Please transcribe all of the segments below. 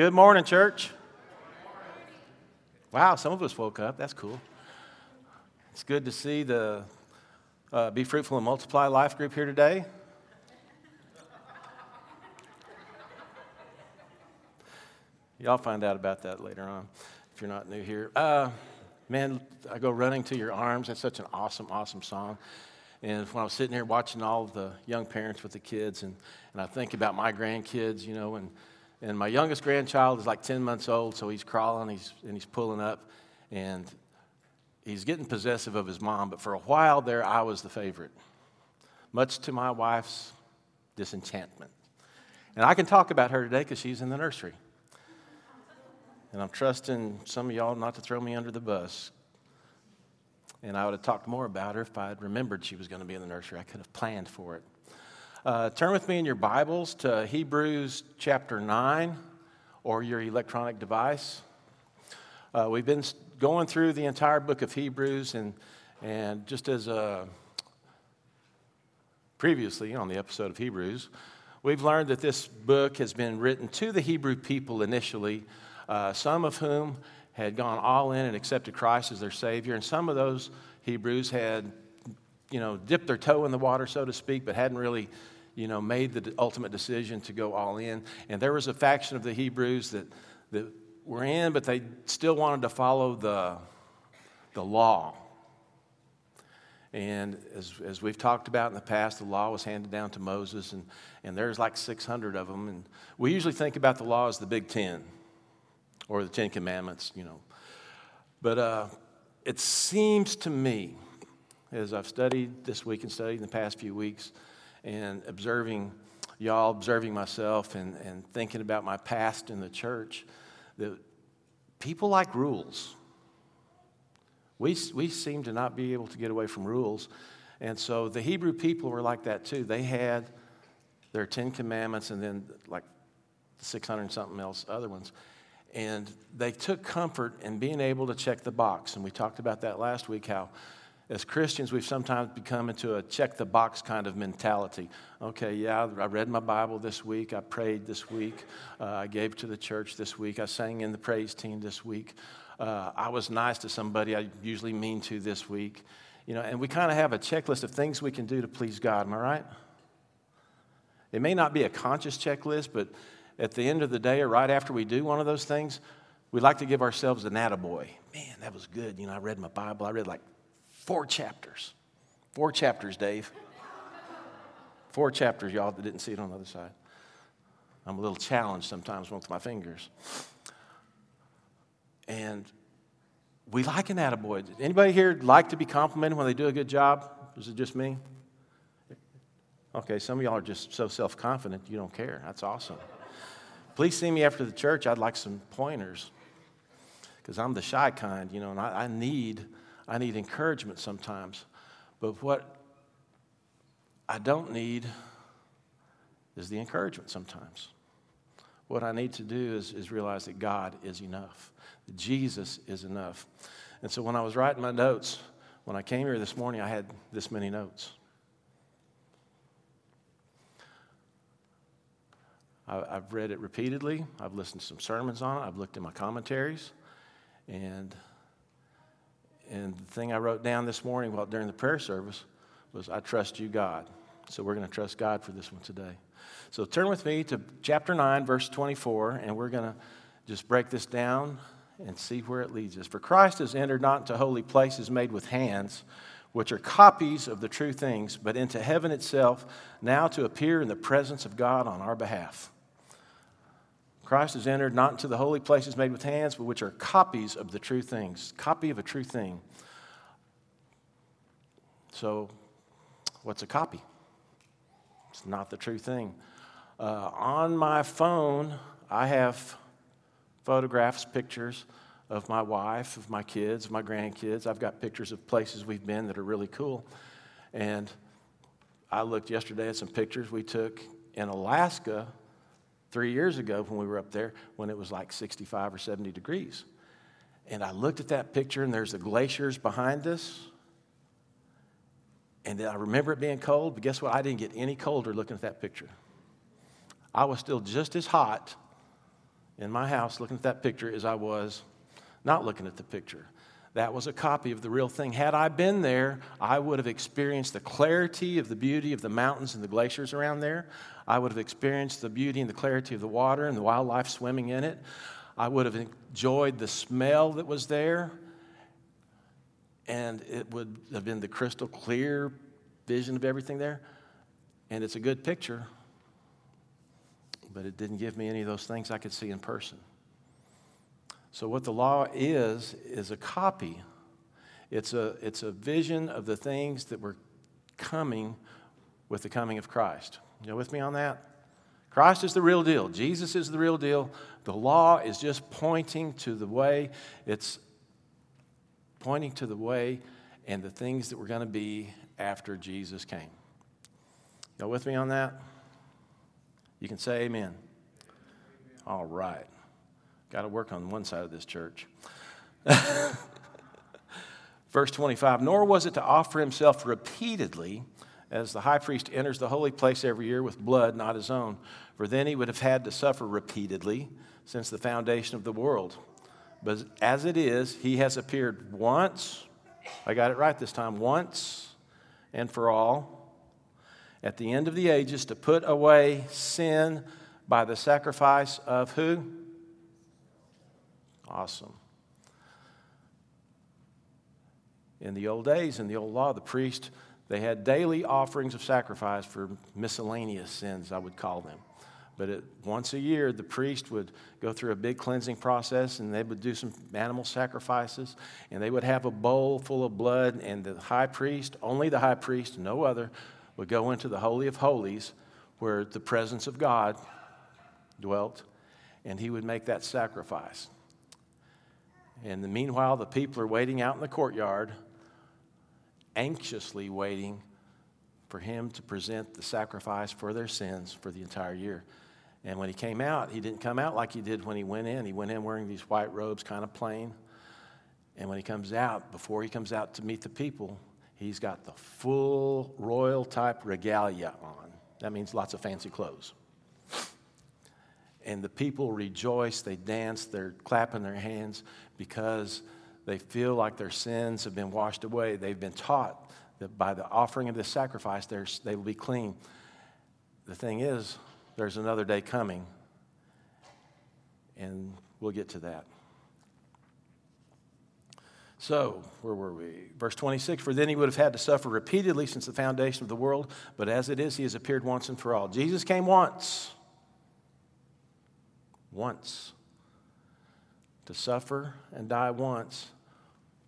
Good morning, church. Wow, some of us woke up. That's cool. It's good to see the uh, Be Fruitful and Multiply Life group here today. Y'all find out about that later on if you're not new here. Uh, man, I go running to your arms. That's such an awesome, awesome song. And when I was sitting here watching all the young parents with the kids, and, and I think about my grandkids, you know, and, and my youngest grandchild is like 10 months old, so he's crawling he's, and he's pulling up, and he's getting possessive of his mom. But for a while there, I was the favorite, much to my wife's disenchantment. And I can talk about her today because she's in the nursery. And I'm trusting some of y'all not to throw me under the bus. And I would have talked more about her if I had remembered she was going to be in the nursery. I could have planned for it. Uh, turn with me in your Bibles to Hebrews chapter 9 or your electronic device. Uh, we've been going through the entire book of Hebrews, and, and just as a, previously on the episode of Hebrews, we've learned that this book has been written to the Hebrew people initially, uh, some of whom had gone all in and accepted Christ as their Savior, and some of those Hebrews had, you know, dipped their toe in the water, so to speak, but hadn't really, you know, made the ultimate decision to go all in. And there was a faction of the Hebrews that, that were in, but they still wanted to follow the, the law. And as, as we've talked about in the past, the law was handed down to Moses, and, and there's like 600 of them. And we usually think about the law as the Big Ten or the Ten Commandments, you know. But uh, it seems to me, as I've studied this week and studied in the past few weeks, and observing y'all, observing myself, and, and thinking about my past in the church, that people like rules. We, we seem to not be able to get away from rules. And so the Hebrew people were like that too. They had their Ten Commandments and then like 600 something else other ones. And they took comfort in being able to check the box. And we talked about that last week how, as Christians, we've sometimes become into a check the box kind of mentality. Okay, yeah, I read my Bible this week. I prayed this week. Uh, I gave to the church this week. I sang in the praise team this week. Uh, I was nice to somebody I usually mean to this week. You know, and we kind of have a checklist of things we can do to please God. Am I right? It may not be a conscious checklist, but at the end of the day or right after we do one of those things, we like to give ourselves an attaboy. Man, that was good. You know, I read my Bible. I read like four chapters. Four chapters, Dave. Four chapters, y'all, that didn't see it on the other side. I'm a little challenged sometimes with my fingers. And we like an attaboy. Anybody here like to be complimented when they do a good job? Is it just me? Okay, some of y'all are just so self confident you don't care. That's awesome. Please see me after the church. I'd like some pointers because I'm the shy kind, you know, and I, I, need, I need encouragement sometimes. But what I don't need is the encouragement sometimes. What I need to do is, is realize that God is enough, that Jesus is enough. And so when I was writing my notes, when I came here this morning, I had this many notes. I, have read it repeatedly. I've listened to some sermons on it. I've looked at my commentaries. And, and the thing I wrote down this morning while during the prayer service was, I trust you, God. So we're going to trust God for this one today. So turn with me to chapter 9, verse 24, and we're going to just break this down and see where it leads us. For Christ has entered not into holy places made with hands, which are copies of the true things, but into heaven itself, now to appear in the presence of God on our behalf. Christ has entered not into the holy places made with hands, but which are copies of the true things. Copy of a true thing. So, what's a copy? It's not the true thing. Uh, on my phone, I have photographs, pictures of my wife, of my kids, my grandkids. I've got pictures of places we've been that are really cool. And I looked yesterday at some pictures we took in Alaska three years ago when we were up there when it was like 65 or 70 degrees. And I looked at that picture, and there's the glaciers behind us. And I remember it being cold, but guess what? I didn't get any colder looking at that picture. I was still just as hot in my house looking at that picture as I was not looking at the picture. That was a copy of the real thing. Had I been there, I would have experienced the clarity of the beauty of the mountains and the glaciers around there. I would have experienced the beauty and the clarity of the water and the wildlife swimming in it. I would have enjoyed the smell that was there. And it would have been the crystal clear vision of everything there. And it's a good picture, but it didn't give me any of those things I could see in person. So, what the law is, is a copy. It's a, it's a vision of the things that were coming with the coming of Christ. You with me on that? Christ is the real deal. Jesus is the real deal. The law is just pointing to the way, it's pointing to the way and the things that were going to be after Jesus came. Go with me on that? You can say amen. amen. All right. Got to work on one side of this church. Verse 25 Nor was it to offer himself repeatedly as the high priest enters the holy place every year with blood not his own, for then he would have had to suffer repeatedly since the foundation of the world. But as it is, he has appeared once, I got it right this time, once and for all, at the end of the ages to put away sin by the sacrifice of who? Awesome. In the old days, in the old law, the priest, they had daily offerings of sacrifice for miscellaneous sins, I would call them. But it, once a year, the priest would go through a big cleansing process and they would do some animal sacrifices. And they would have a bowl full of blood. And the high priest, only the high priest, no other, would go into the Holy of Holies where the presence of God dwelt. And he would make that sacrifice. And meanwhile, the people are waiting out in the courtyard, anxiously waiting for him to present the sacrifice for their sins for the entire year. And when he came out, he didn't come out like he did when he went in. He went in wearing these white robes, kind of plain. And when he comes out, before he comes out to meet the people, he's got the full royal type regalia on. That means lots of fancy clothes and the people rejoice, they dance, they're clapping their hands because they feel like their sins have been washed away. They've been taught that by the offering of this sacrifice, they will be clean. The thing is, there's another day coming, and we'll get to that. So, where were we? Verse 26 For then he would have had to suffer repeatedly since the foundation of the world, but as it is, he has appeared once and for all. Jesus came once once, to suffer and die once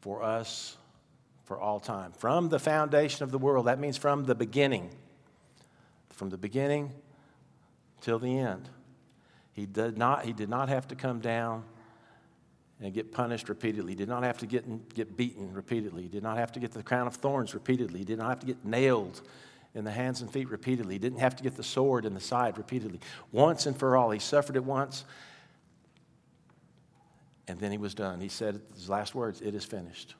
for us for all time. From the foundation of the world, that means from the beginning. From the beginning till the end. He did not, he did not have to come down and get punished repeatedly. He did not have to get, get beaten repeatedly. He did not have to get the crown of thorns repeatedly. He did not have to get nailed in the hands and feet repeatedly. He didn't have to get the sword in the side repeatedly. Once and for all, he suffered it once, and then he was done. He said his last words, It is finished.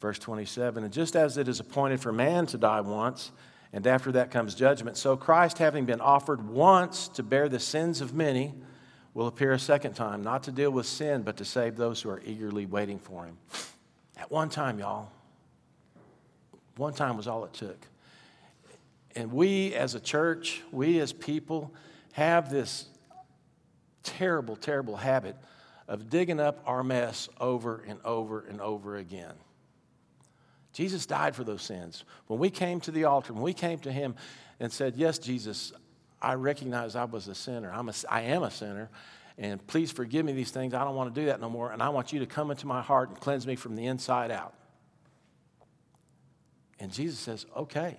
Verse 27 And just as it is appointed for man to die once, and after that comes judgment, so Christ, having been offered once to bear the sins of many, will appear a second time, not to deal with sin, but to save those who are eagerly waiting for him. At one time, y'all, one time was all it took. And we as a church, we as people, have this terrible, terrible habit of digging up our mess over and over and over again. Jesus died for those sins. When we came to the altar, when we came to Him and said, Yes, Jesus, I recognize I was a sinner. I'm a, I am a sinner. And please forgive me these things. I don't want to do that no more. And I want you to come into my heart and cleanse me from the inside out. And Jesus says, Okay,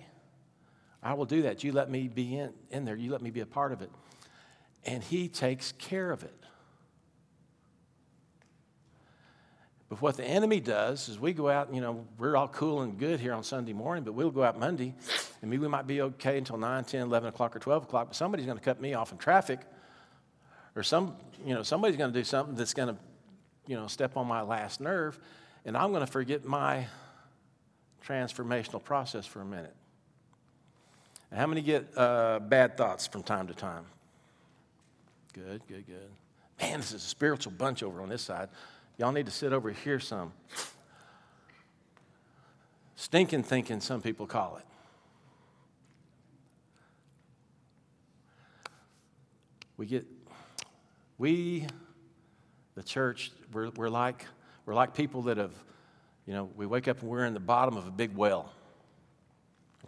I will do that. You let me be in, in there, you let me be a part of it. And He takes care of it. But what the enemy does is we go out, you know, we're all cool and good here on Sunday morning, but we'll go out Monday, and maybe we might be okay until 9, 10, 11 o'clock, or 12 o'clock, but somebody's going to cut me off in traffic, or some, you know, somebody's going to do something that's going to, you know, step on my last nerve, and I'm going to forget my transformational process for a minute. How many get uh, bad thoughts from time to time? Good, good, good. Man, this is a spiritual bunch over on this side. Y'all need to sit over here some. Stinking thinking, some people call it. We get, we, the church, we're, we're, like, we're like people that have, you know, we wake up and we're in the bottom of a big well.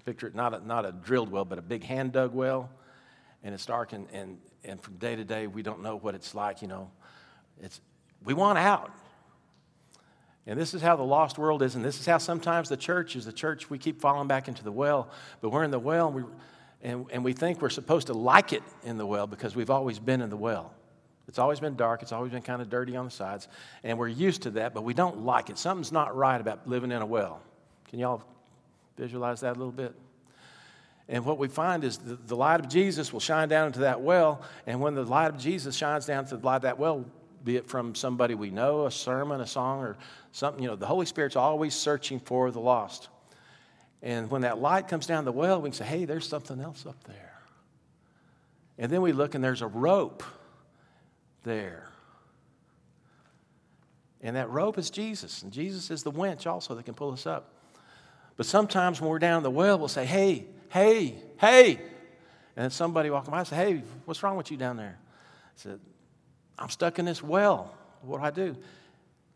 Picture it not a, not a drilled well, but a big hand dug well. And it's dark, and, and, and from day to day, we don't know what it's like, you know. It's, we want out. And this is how the lost world is, and this is how sometimes the church is. The church, we keep falling back into the well, but we're in the well, and we, and, and we think we're supposed to like it in the well because we've always been in the well. It's always been dark, it's always been kind of dirty on the sides, and we're used to that, but we don't like it. Something's not right about living in a well. Can y'all visualize that a little bit? And what we find is the, the light of Jesus will shine down into that well, and when the light of Jesus shines down to the light of that well, be it from somebody we know, a sermon, a song, or something, you know, the Holy Spirit's always searching for the lost. And when that light comes down the well, we can say, hey, there's something else up there. And then we look and there's a rope there. And that rope is Jesus. And Jesus is the winch also that can pull us up. But sometimes when we're down in the well, we'll say, hey, hey, hey. And then somebody walking by and say, hey, what's wrong with you down there? I said, I'm stuck in this well. What do I do?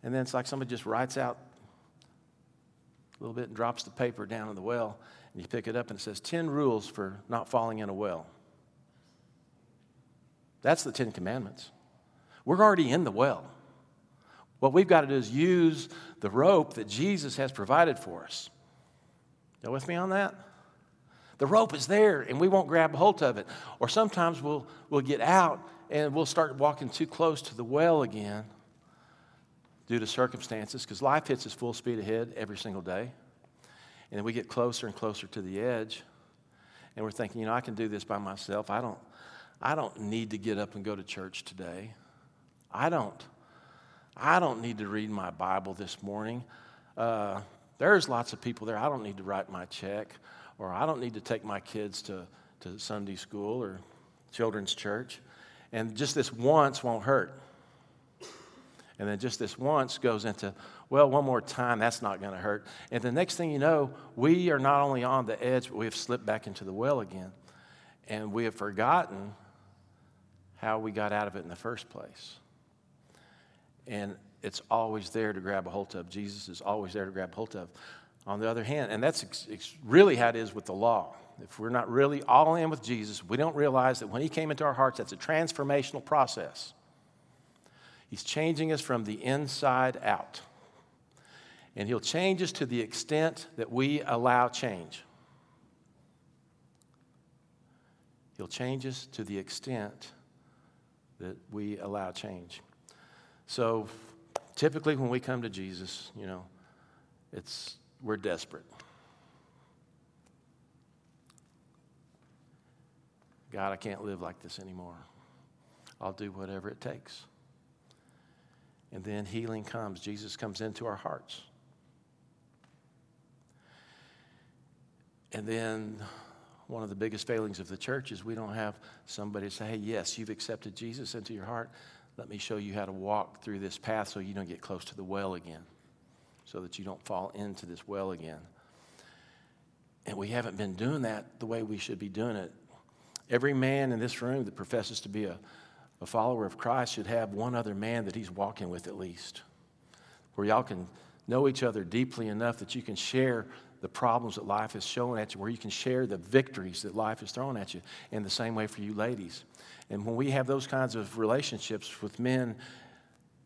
And then it's like somebody just writes out a little bit and drops the paper down in the well. And you pick it up and it says 10 rules for not falling in a well. That's the Ten Commandments. We're already in the well. What we've got to do is use the rope that Jesus has provided for us. You with me on that? The rope is there and we won't grab a hold of it. Or sometimes we'll, we'll get out and we'll start walking too close to the well again due to circumstances because life hits us full speed ahead every single day. And then we get closer and closer to the edge. And we're thinking, you know, I can do this by myself. I don't, I don't need to get up and go to church today. I don't. I don't need to read my Bible this morning. Uh, there's lots of people there. I don't need to write my check, or I don't need to take my kids to, to Sunday school or children's church. And just this once won't hurt. And then just this once goes into, well, one more time, that's not going to hurt. And the next thing you know, we are not only on the edge, but we have slipped back into the well again. And we have forgotten how we got out of it in the first place. And it's always there to grab a hold of. Jesus is always there to grab a hold of. On the other hand, and that's ex- ex- really how it is with the law. If we're not really all in with Jesus, we don't realize that when He came into our hearts, that's a transformational process. He's changing us from the inside out. And He'll change us to the extent that we allow change. He'll change us to the extent that we allow change. So typically when we come to Jesus, you know, it's we're desperate. God, I can't live like this anymore. I'll do whatever it takes. And then healing comes. Jesus comes into our hearts. And then one of the biggest failings of the church is we don't have somebody say, hey, yes, you've accepted Jesus into your heart. Let me show you how to walk through this path so you don't get close to the well again, so that you don't fall into this well again. And we haven't been doing that the way we should be doing it. Every man in this room that professes to be a a follower of Christ should have one other man that he's walking with at least, where y'all can know each other deeply enough that you can share the problems that life is showing at you, where you can share the victories that life is throwing at you. In the same way for you ladies. And when we have those kinds of relationships with men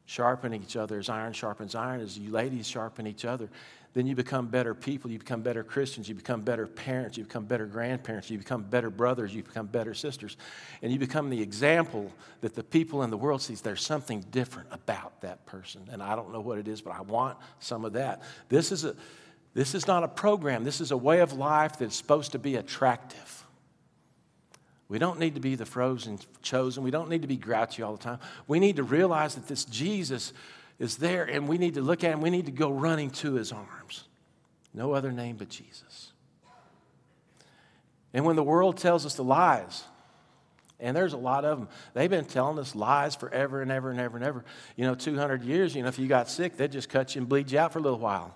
sharpening each other as iron sharpens iron, as you ladies sharpen each other, then you become better people, you become better Christians, you become better parents, you become better grandparents, you become better brothers, you become better sisters, and you become the example that the people in the world sees there's something different about that person. And I don't know what it is, but I want some of that. This is a this is not a program. This is a way of life that's supposed to be attractive. We don't need to be the frozen chosen. We don't need to be grouchy all the time. We need to realize that this Jesus is there, and we need to look at him. We need to go running to his arms. No other name but Jesus. And when the world tells us the lies, and there's a lot of them. They've been telling us lies forever and ever and ever and ever. You know, 200 years, you know, if you got sick, they'd just cut you and bleed you out for a little while.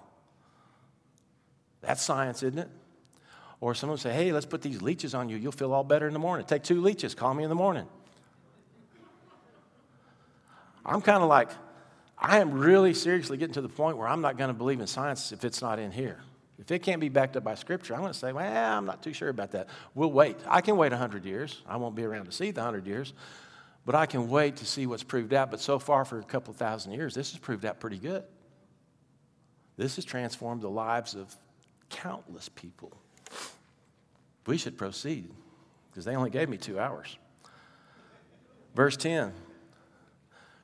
That's science, isn't it? Or someone say, hey, let's put these leeches on you. You'll feel all better in the morning. Take two leeches. Call me in the morning. I'm kind of like, I am really seriously getting to the point where I'm not going to believe in science if it's not in here. If it can't be backed up by Scripture, I'm going to say, well, I'm not too sure about that. We'll wait. I can wait 100 years. I won't be around to see the 100 years, but I can wait to see what's proved out. But so far, for a couple thousand years, this has proved out pretty good. This has transformed the lives of countless people. We should proceed because they only gave me two hours. Verse 10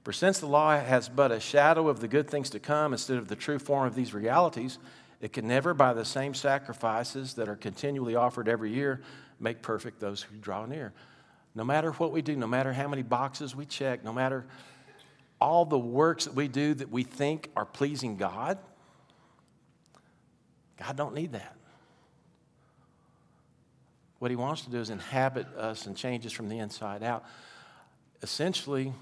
For since the law has but a shadow of the good things to come instead of the true form of these realities, it can never, by the same sacrifices that are continually offered every year, make perfect those who draw near. No matter what we do, no matter how many boxes we check, no matter all the works that we do that we think are pleasing God, God don't need that. What he wants to do is inhabit us and change us from the inside out. Essentially,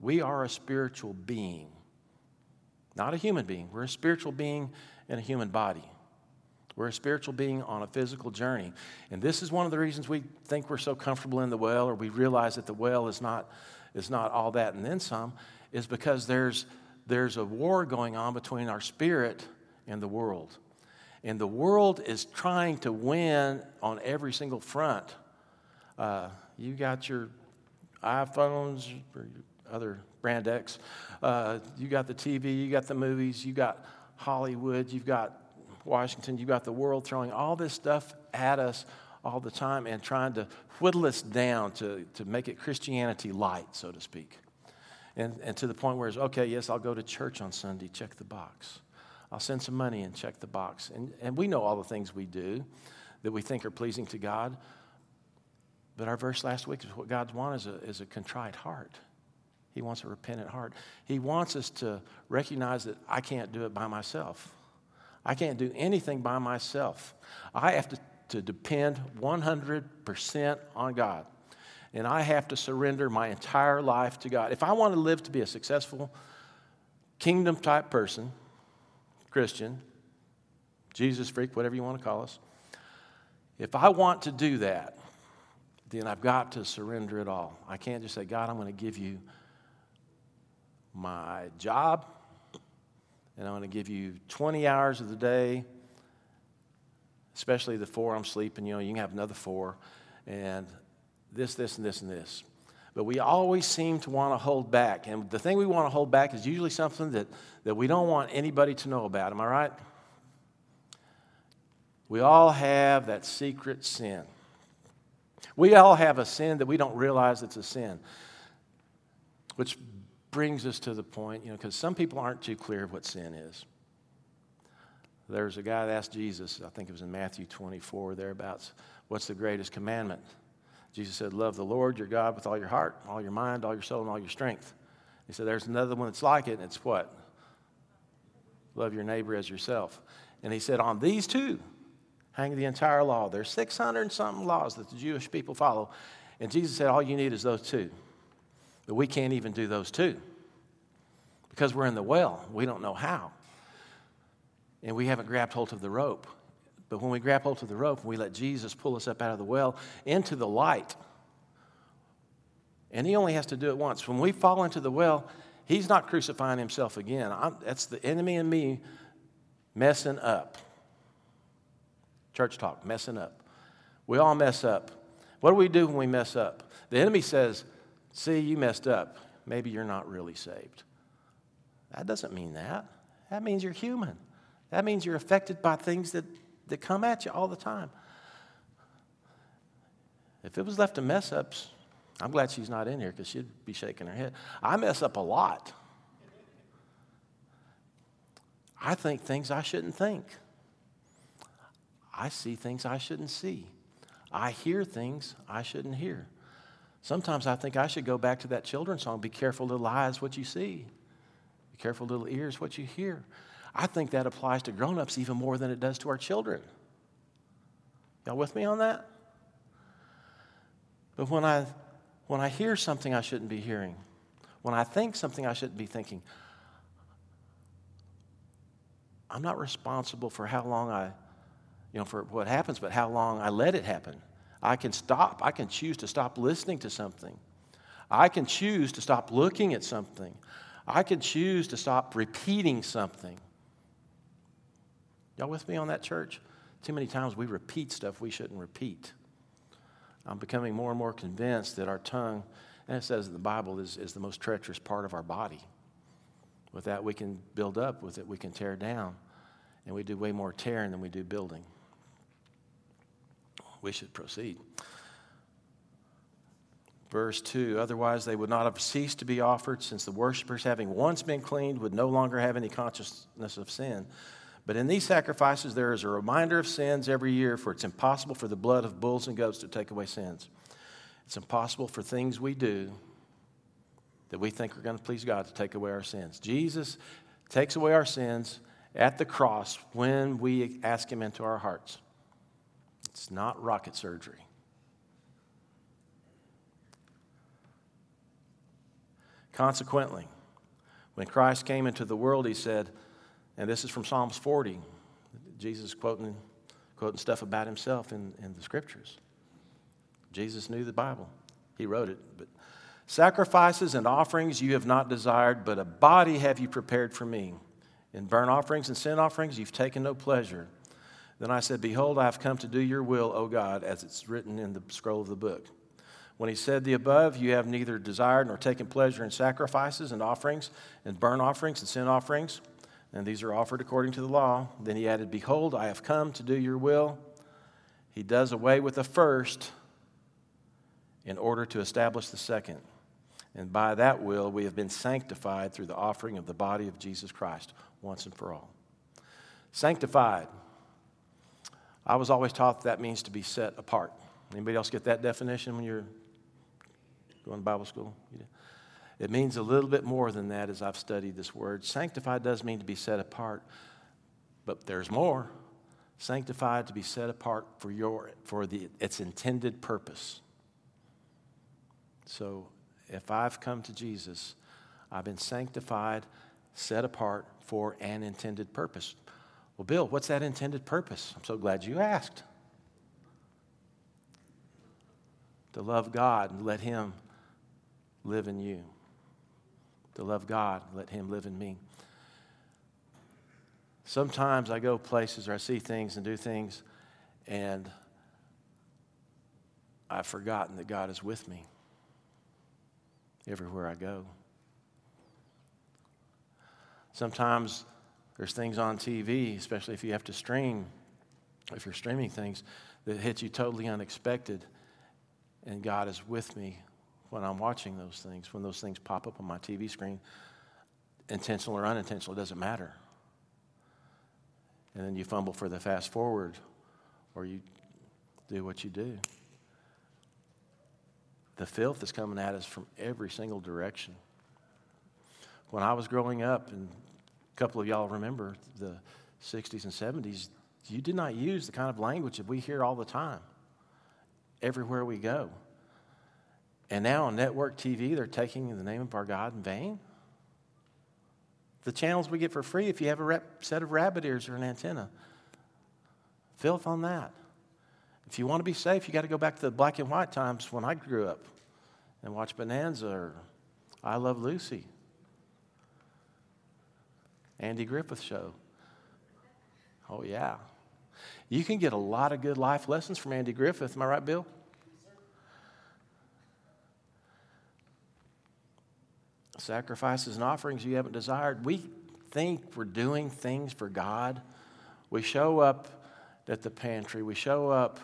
we are a spiritual being, not a human being. We're a spiritual being in a human body. We're a spiritual being on a physical journey. And this is one of the reasons we think we're so comfortable in the well, or we realize that the well is not, is not all that and then some, is because there's, there's a war going on between our spirit and the world. And the world is trying to win on every single front. Uh, you got your iPhones or your other brand X. Uh, you got the TV, you got the movies, you got Hollywood, you've got Washington, you've got the world throwing all this stuff at us all the time and trying to whittle us down to, to make it Christianity light, so to speak. And, and to the point where it's, okay, yes, I'll go to church on Sunday, check the box. I'll send some money and check the box. And, and we know all the things we do that we think are pleasing to God. But our verse last week is what God wants is a, is a contrite heart. He wants a repentant heart. He wants us to recognize that I can't do it by myself. I can't do anything by myself. I have to, to depend 100% on God. And I have to surrender my entire life to God. If I want to live to be a successful kingdom type person, Christian, Jesus freak, whatever you want to call us, if I want to do that, then I've got to surrender it all. I can't just say, God, I'm going to give you my job, and I'm going to give you 20 hours of the day, especially the four I'm sleeping. You know, you can have another four, and this, this, and this, and this. But we always seem to want to hold back. And the thing we want to hold back is usually something that, that we don't want anybody to know about. Am I right? We all have that secret sin. We all have a sin that we don't realize it's a sin, which brings us to the point, you know, because some people aren't too clear of what sin is. There's a guy that asked Jesus, I think it was in Matthew 24, thereabouts, what's the greatest commandment? Jesus said, Love the Lord your God with all your heart, all your mind, all your soul, and all your strength. He said, There's another one that's like it, and it's what? Love your neighbor as yourself. And he said, On these two hang the entire law. There's 600 and something laws that the Jewish people follow. And Jesus said, All you need is those two. But we can't even do those two because we're in the well. We don't know how. And we haven't grabbed hold of the rope. But when we grab hold of the rope, we let Jesus pull us up out of the well into the light. And he only has to do it once. When we fall into the well, he's not crucifying himself again. I'm, that's the enemy and me messing up. Church talk, messing up. We all mess up. What do we do when we mess up? The enemy says, See, you messed up. Maybe you're not really saved. That doesn't mean that. That means you're human. That means you're affected by things that, that come at you all the time. If it was left to mess ups, I'm glad she's not in here because she'd be shaking her head. I mess up a lot. I think things I shouldn't think. I see things I shouldn't see. I hear things I shouldn't hear. Sometimes I think I should go back to that children's song Be careful, little eyes, what you see. Be careful, little ears, what you hear. I think that applies to grown ups even more than it does to our children. Y'all with me on that? But when I, when I hear something I shouldn't be hearing, when I think something I shouldn't be thinking, I'm not responsible for how long I, you know, for what happens, but how long I let it happen. I can stop. I can choose to stop listening to something. I can choose to stop looking at something. I can choose to stop repeating something. Y'all with me on that, church? Too many times we repeat stuff we shouldn't repeat. I'm becoming more and more convinced that our tongue, and it says in the Bible, is, is the most treacherous part of our body. With that, we can build up. With it, we can tear down. And we do way more tearing than we do building. We should proceed. Verse 2 Otherwise, they would not have ceased to be offered, since the worshippers, having once been cleaned, would no longer have any consciousness of sin. But in these sacrifices, there is a reminder of sins every year, for it's impossible for the blood of bulls and goats to take away sins. It's impossible for things we do that we think are going to please God to take away our sins. Jesus takes away our sins at the cross when we ask Him into our hearts. It's not rocket surgery. Consequently, when Christ came into the world, He said, and this is from Psalms 40. Jesus quoting, quoting stuff about himself in, in the scriptures. Jesus knew the Bible, he wrote it. But sacrifices and offerings you have not desired, but a body have you prepared for me. In burnt offerings and sin offerings you've taken no pleasure. Then I said, Behold, I have come to do your will, O God, as it's written in the scroll of the book. When he said the above, you have neither desired nor taken pleasure in sacrifices and offerings, and burnt offerings and sin offerings and these are offered according to the law. Then he added, Behold, I have come to do your will. He does away with the first in order to establish the second. And by that will, we have been sanctified through the offering of the body of Jesus Christ once and for all. Sanctified. I was always taught that, means to be set apart. Anybody else get that definition when you're going to Bible school? It means a little bit more than that as I've studied this word. Sanctified does mean to be set apart, but there's more. Sanctified to be set apart for, your, for the, its intended purpose. So if I've come to Jesus, I've been sanctified, set apart for an intended purpose. Well, Bill, what's that intended purpose? I'm so glad you asked. To love God and let Him live in you to love God, let Him live in me. Sometimes I go places or I see things and do things, and I've forgotten that God is with me everywhere I go. Sometimes there's things on TV, especially if you have to stream, if you're streaming things, that hit you totally unexpected, and God is with me when I'm watching those things, when those things pop up on my TV screen, intentional or unintentional, it doesn't matter. And then you fumble for the fast forward, or you do what you do. The filth is coming at us from every single direction. When I was growing up, and a couple of y'all remember the 60s and 70s, you did not use the kind of language that we hear all the time, everywhere we go. And now on network TV, they're taking the name of our God in vain. The channels we get for free, if you have a rep, set of rabbit ears or an antenna, filth on that. If you want to be safe, you got to go back to the black and white times when I grew up and watch Bonanza or I Love Lucy, Andy Griffith Show. Oh, yeah. You can get a lot of good life lessons from Andy Griffith. Am I right, Bill? Sacrifices and offerings you haven't desired. We think we're doing things for God. We show up at the pantry, we show up,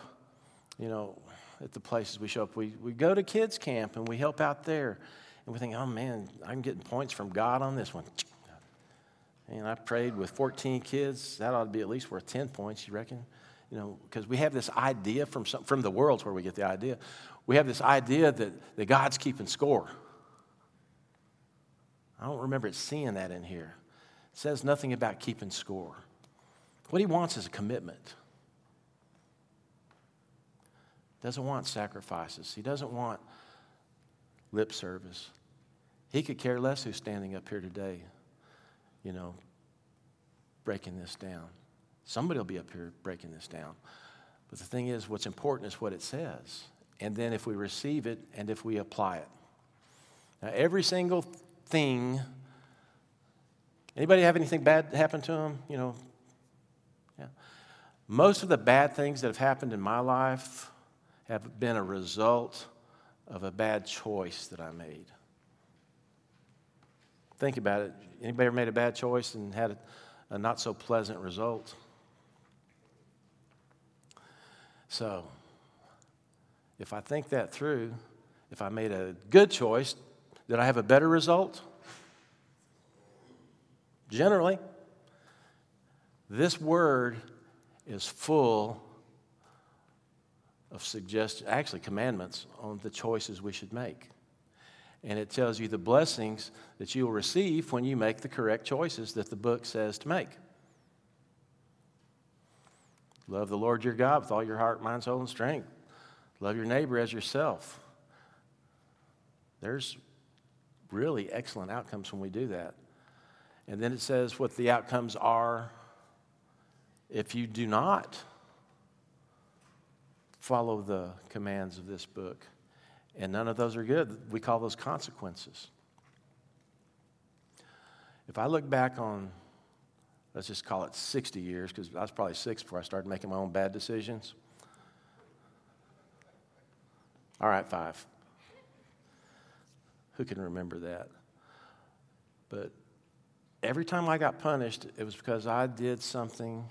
you know, at the places we show up. We, we go to kids' camp and we help out there. And we think, oh man, I'm getting points from God on this one. And I prayed with 14 kids. That ought to be at least worth 10 points, you reckon? You know, because we have this idea from, some, from the world's where we get the idea. We have this idea that, that God's keeping score. I don't remember seeing that in here. It says nothing about keeping score. What he wants is a commitment. doesn't want sacrifices. He doesn't want lip service. He could care less who's standing up here today, you know, breaking this down. Somebody will be up here breaking this down. But the thing is, what's important is what it says. And then if we receive it and if we apply it. Now, every single thing, anybody have anything bad happen to them? You know, yeah. Most of the bad things that have happened in my life have been a result of a bad choice that I made. Think about it. Anybody ever made a bad choice and had a, a not so pleasant result? So, if I think that through, if I made a good choice, did I have a better result? Generally, this word is full of suggestions, actually, commandments on the choices we should make. And it tells you the blessings that you will receive when you make the correct choices that the book says to make. Love the Lord your God with all your heart, mind, soul, and strength. Love your neighbor as yourself. There's really excellent outcomes when we do that. And then it says what the outcomes are if you do not follow the commands of this book. And none of those are good. We call those consequences. If I look back on let's just call it 60 years, because I was probably six before I started making my own bad decisions. All right, five. Who can remember that? But every time I got punished, it was because I did something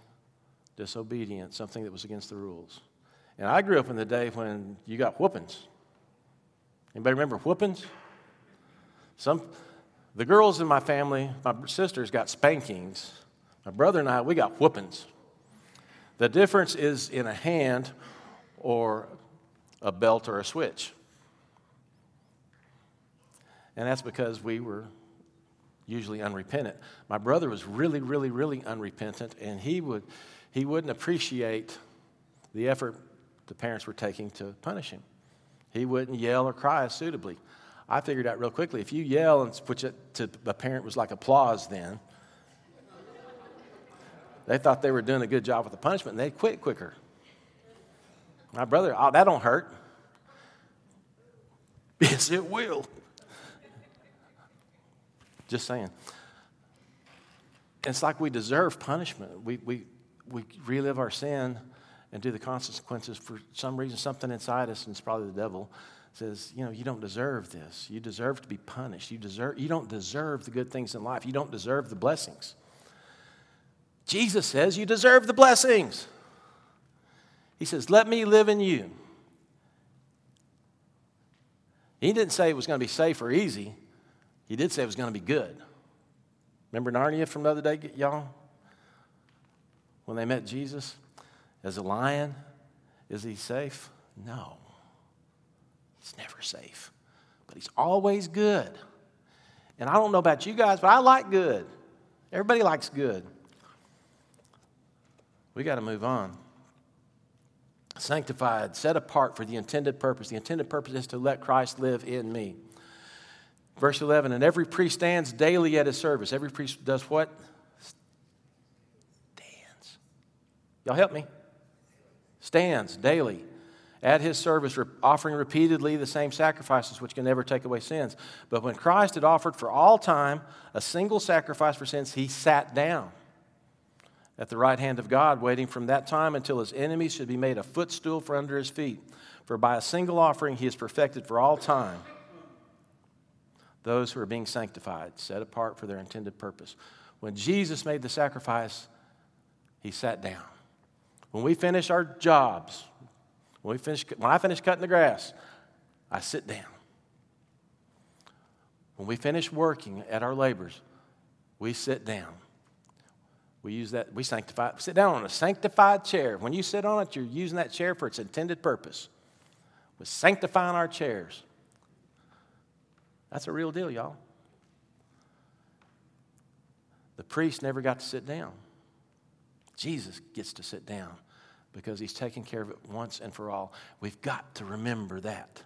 disobedient, something that was against the rules. And I grew up in the day when you got whoopings. Anybody remember whoopings? Some, the girls in my family, my sisters got spankings my brother and I, we got whoopings. The difference is in a hand or a belt or a switch. And that's because we were usually unrepentant. My brother was really, really, really unrepentant, and he, would, he wouldn't appreciate the effort the parents were taking to punish him. He wouldn't yell or cry suitably. I figured out real quickly if you yell, and which to a parent was like applause then, they thought they were doing a good job with the punishment and they'd quit quicker. My brother, oh, that don't hurt. Yes, it will. Just saying. It's like we deserve punishment. We, we, we relive our sin and do the consequences for some reason, something inside us, and it's probably the devil, says, you know, you don't deserve this. You deserve to be punished. You, deserve, you don't deserve the good things in life. You don't deserve the blessings. Jesus says you deserve the blessings. He says, Let me live in you. He didn't say it was going to be safe or easy, he did say it was going to be good. Remember Narnia from the other day, y'all? When they met Jesus as a lion, is he safe? No. He's never safe, but he's always good. And I don't know about you guys, but I like good. Everybody likes good. We got to move on. Sanctified, set apart for the intended purpose. The intended purpose is to let Christ live in me. Verse 11, and every priest stands daily at his service. Every priest does what? Stands. Y'all help me? Stands daily at his service, offering repeatedly the same sacrifices which can never take away sins. But when Christ had offered for all time a single sacrifice for sins, he sat down at the right hand of God, waiting from that time until his enemies should be made a footstool for under his feet. For by a single offering he is perfected for all time those who are being sanctified, set apart for their intended purpose. When Jesus made the sacrifice, he sat down. When we finish our jobs, when, we finish, when I finish cutting the grass, I sit down. When we finish working at our labors, we sit down. We use that, we sanctify, sit down on a sanctified chair. When you sit on it, you're using that chair for its intended purpose. We're sanctifying our chairs. That's a real deal, y'all. The priest never got to sit down. Jesus gets to sit down. because He's taken care of it once and for all. We've got to remember that.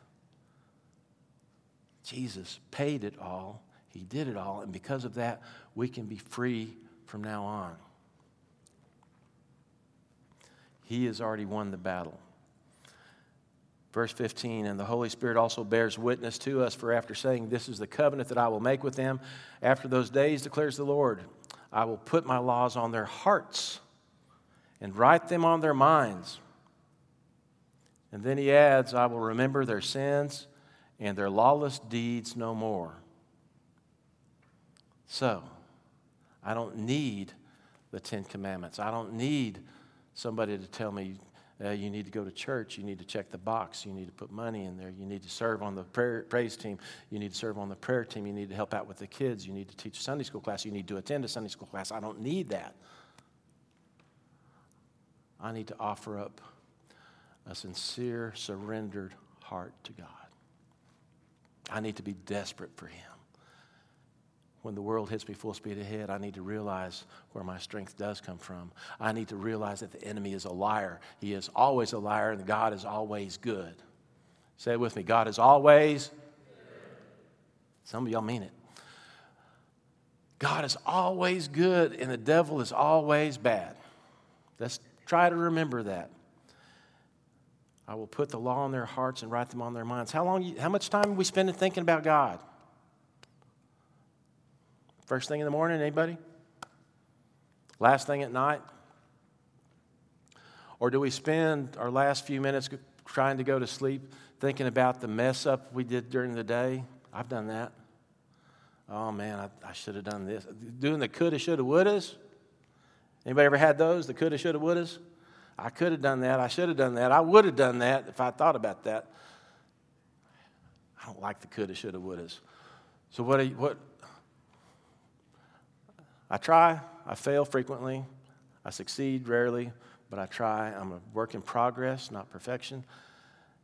Jesus paid it all, He did it all, and because of that, we can be free from now on. He has already won the battle. Verse 15, and the Holy Spirit also bears witness to us, for after saying, This is the covenant that I will make with them, after those days, declares the Lord, I will put my laws on their hearts and write them on their minds. And then he adds, I will remember their sins and their lawless deeds no more. So, I don't need the Ten Commandments. I don't need somebody to tell me uh, you need to go to church, you need to check the box, you need to put money in there, you need to serve on the prayer, praise team, you need to serve on the prayer team, you need to help out with the kids, you need to teach a Sunday school class, you need to attend a Sunday school class. I don't need that. I need to offer up a sincere, surrendered heart to God. I need to be desperate for Him. When the world hits me full speed ahead, I need to realize where my strength does come from. I need to realize that the enemy is a liar. He is always a liar, and God is always good. Say it with me God is always. Some of y'all mean it. God is always good, and the devil is always bad. Let's try to remember that. I will put the law on their hearts and write them on their minds. How, long, how much time are we spending thinking about God? First thing in the morning, anybody? Last thing at night? Or do we spend our last few minutes trying to go to sleep thinking about the mess up we did during the day? I've done that. Oh man, I, I should have done this. Doing the coulda, shoulda, wouldas. Anybody ever had those? The coulda, shoulda, wouldas? I could have done that. I should have done that. I would have done that if I thought about that. I don't like the coulda, shoulda, wouldas. So what? You, what? I try. I fail frequently. I succeed rarely, but I try. I'm a work in progress, not perfection.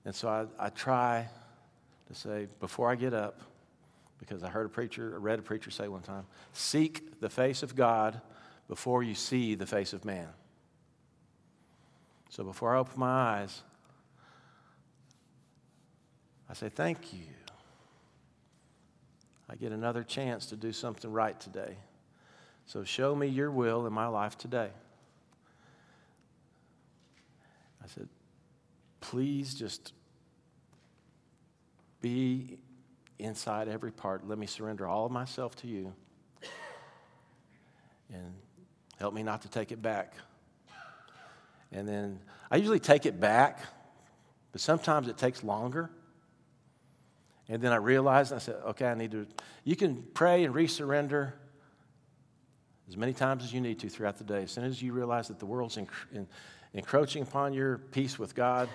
And so I, I try to say before I get up, because I heard a preacher, I read a preacher say one time, seek the face of God before you see the face of man. So before I open my eyes, I say, Thank you. I get another chance to do something right today. So show me your will in my life today. I said, Please just be inside every part. Let me surrender all of myself to you. And help me not to take it back. And then I usually take it back, but sometimes it takes longer. And then I realized, I said, okay, I need to. You can pray and resurrender as many times as you need to throughout the day. As soon as you realize that the world's enc- encroaching upon your peace with God,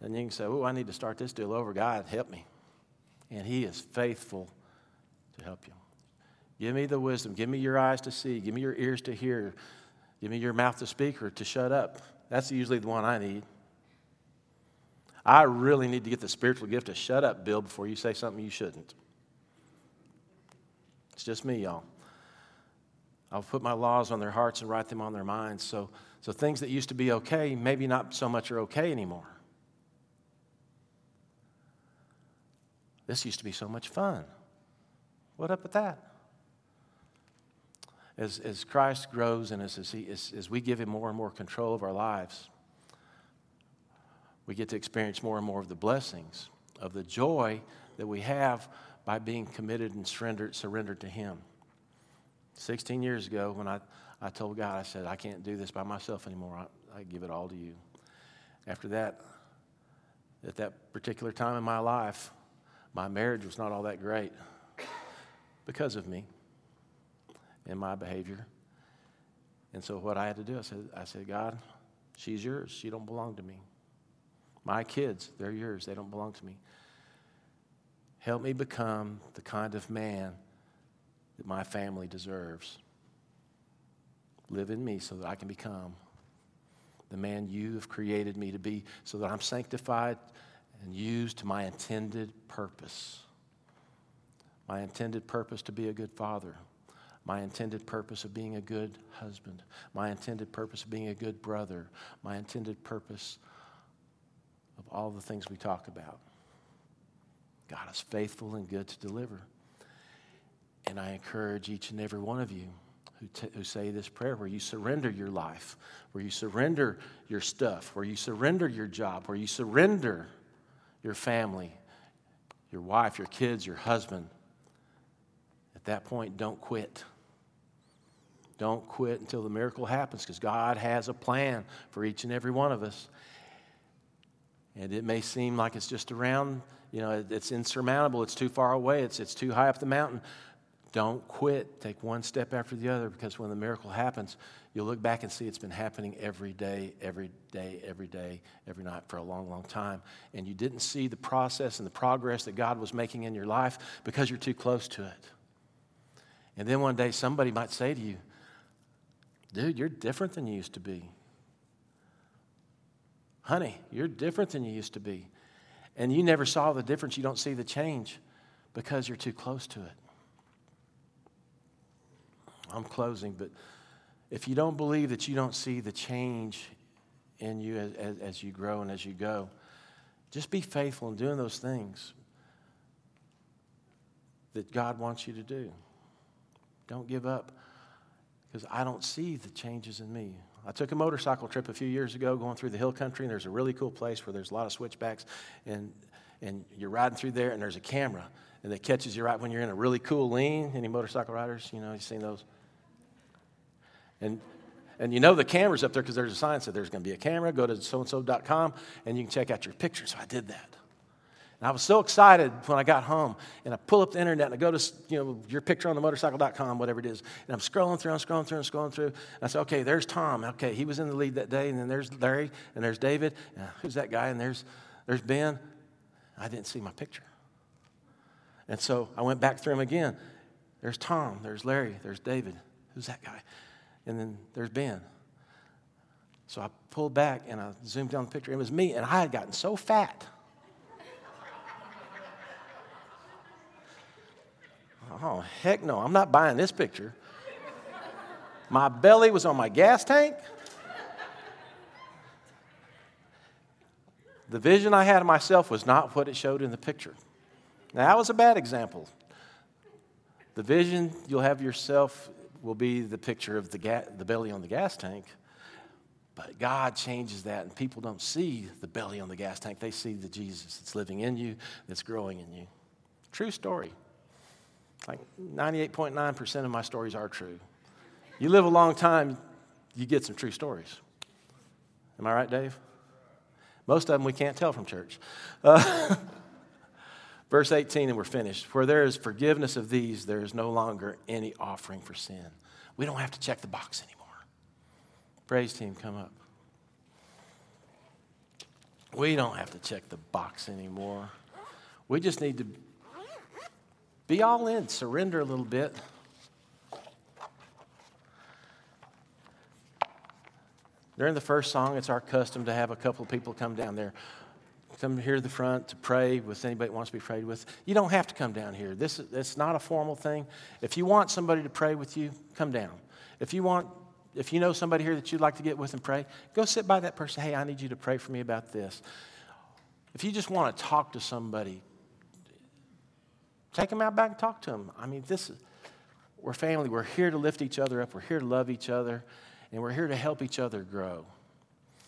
then you can say, oh, I need to start this deal over. God, help me. And He is faithful to help you. Give me the wisdom. Give me your eyes to see. Give me your ears to hear. Give me your mouth to speak or to shut up. That's usually the one I need. I really need to get the spiritual gift to shut up, Bill, before you say something you shouldn't. It's just me, y'all. I'll put my laws on their hearts and write them on their minds. So, so things that used to be okay, maybe not so much are okay anymore. This used to be so much fun. What up with that? as, as Christ grows and as, as, he, as, as we give him more and more control of our lives, we get to experience more and more of the blessings, of the joy that we have by being committed and surrendered, surrendered to him. 16 years ago, when I, I told God, I said, I can't do this by myself anymore. I, I give it all to you. After that, at that particular time in my life, my marriage was not all that great because of me and my behavior. And so what I had to do, I said, I said, God, she's yours. She don't belong to me. My kids, they're yours. They don't belong to me. Help me become the kind of man that my family deserves. Live in me so that I can become the man you have created me to be, so that I'm sanctified and used to my intended purpose. My intended purpose to be a good father, my intended purpose of being a good husband, my intended purpose of being a good brother, my intended purpose of all the things we talk about. God is faithful and good to deliver. And I encourage each and every one of you who, t- who say this prayer where you surrender your life, where you surrender your stuff, where you surrender your job, where you surrender your family, your wife, your kids, your husband. At that point, don't quit. Don't quit until the miracle happens because God has a plan for each and every one of us. And it may seem like it's just around, you know, it's insurmountable, it's too far away, it's, it's too high up the mountain. Don't quit. Take one step after the other because when the miracle happens, you'll look back and see it's been happening every day, every day, every day, every night for a long, long time. And you didn't see the process and the progress that God was making in your life because you're too close to it. And then one day somebody might say to you, Dude, you're different than you used to be. Honey, you're different than you used to be. And you never saw the difference. You don't see the change because you're too close to it. I'm closing, but if you don't believe that you don't see the change in you as, as, as, you grow and as you go, just be faithful in doing those things that God wants you to do. Don't give up because I don't see the changes in me. I took a motorcycle trip a few years ago going through the hill country, and there's a really cool place where there's a lot of switchbacks, and, and you're riding through there, and there's a camera, and it catches you right when you're in a really cool lean. Any motorcycle riders, you know, you've seen those? And, and you know the camera's up there because there's a sign that said there's going to be a camera. Go to so and so.com and you can check out your picture. So I did that. And I was so excited when I got home and I pull up the internet and I go to you know your picture on the motorcycle.com, whatever it is, and I'm scrolling through, I'm scrolling through, I'm scrolling through. And I said, okay, there's Tom. Okay, he was in the lead that day, and then there's Larry, and there's David. And who's that guy? And there's there's Ben. I didn't see my picture. And so I went back through them again. There's Tom, there's Larry, there's David. Who's that guy? And then there's Ben. So I pulled back and I zoomed down the picture. It was me, and I had gotten so fat. Oh, heck no, I'm not buying this picture. My belly was on my gas tank. The vision I had of myself was not what it showed in the picture. Now, that was a bad example. The vision you'll have yourself will be the picture of the, ga- the belly on the gas tank. But God changes that, and people don't see the belly on the gas tank. They see the Jesus that's living in you, that's growing in you. True story. Like 98.9% of my stories are true. You live a long time, you get some true stories. Am I right, Dave? Most of them we can't tell from church. Uh, Verse 18, and we're finished. Where there is forgiveness of these, there is no longer any offering for sin. We don't have to check the box anymore. Praise team, come up. We don't have to check the box anymore. We just need to be all in, surrender a little bit. During the first song, it's our custom to have a couple of people come down there come here to the front to pray with anybody that wants to be prayed with. You don't have to come down here. This is it's not a formal thing. If you want somebody to pray with you, come down. If you want if you know somebody here that you'd like to get with and pray, go sit by that person. Hey, I need you to pray for me about this. If you just want to talk to somebody, take them out back and talk to them. I mean, this is we're family. We're here to lift each other up. We're here to love each other, and we're here to help each other grow.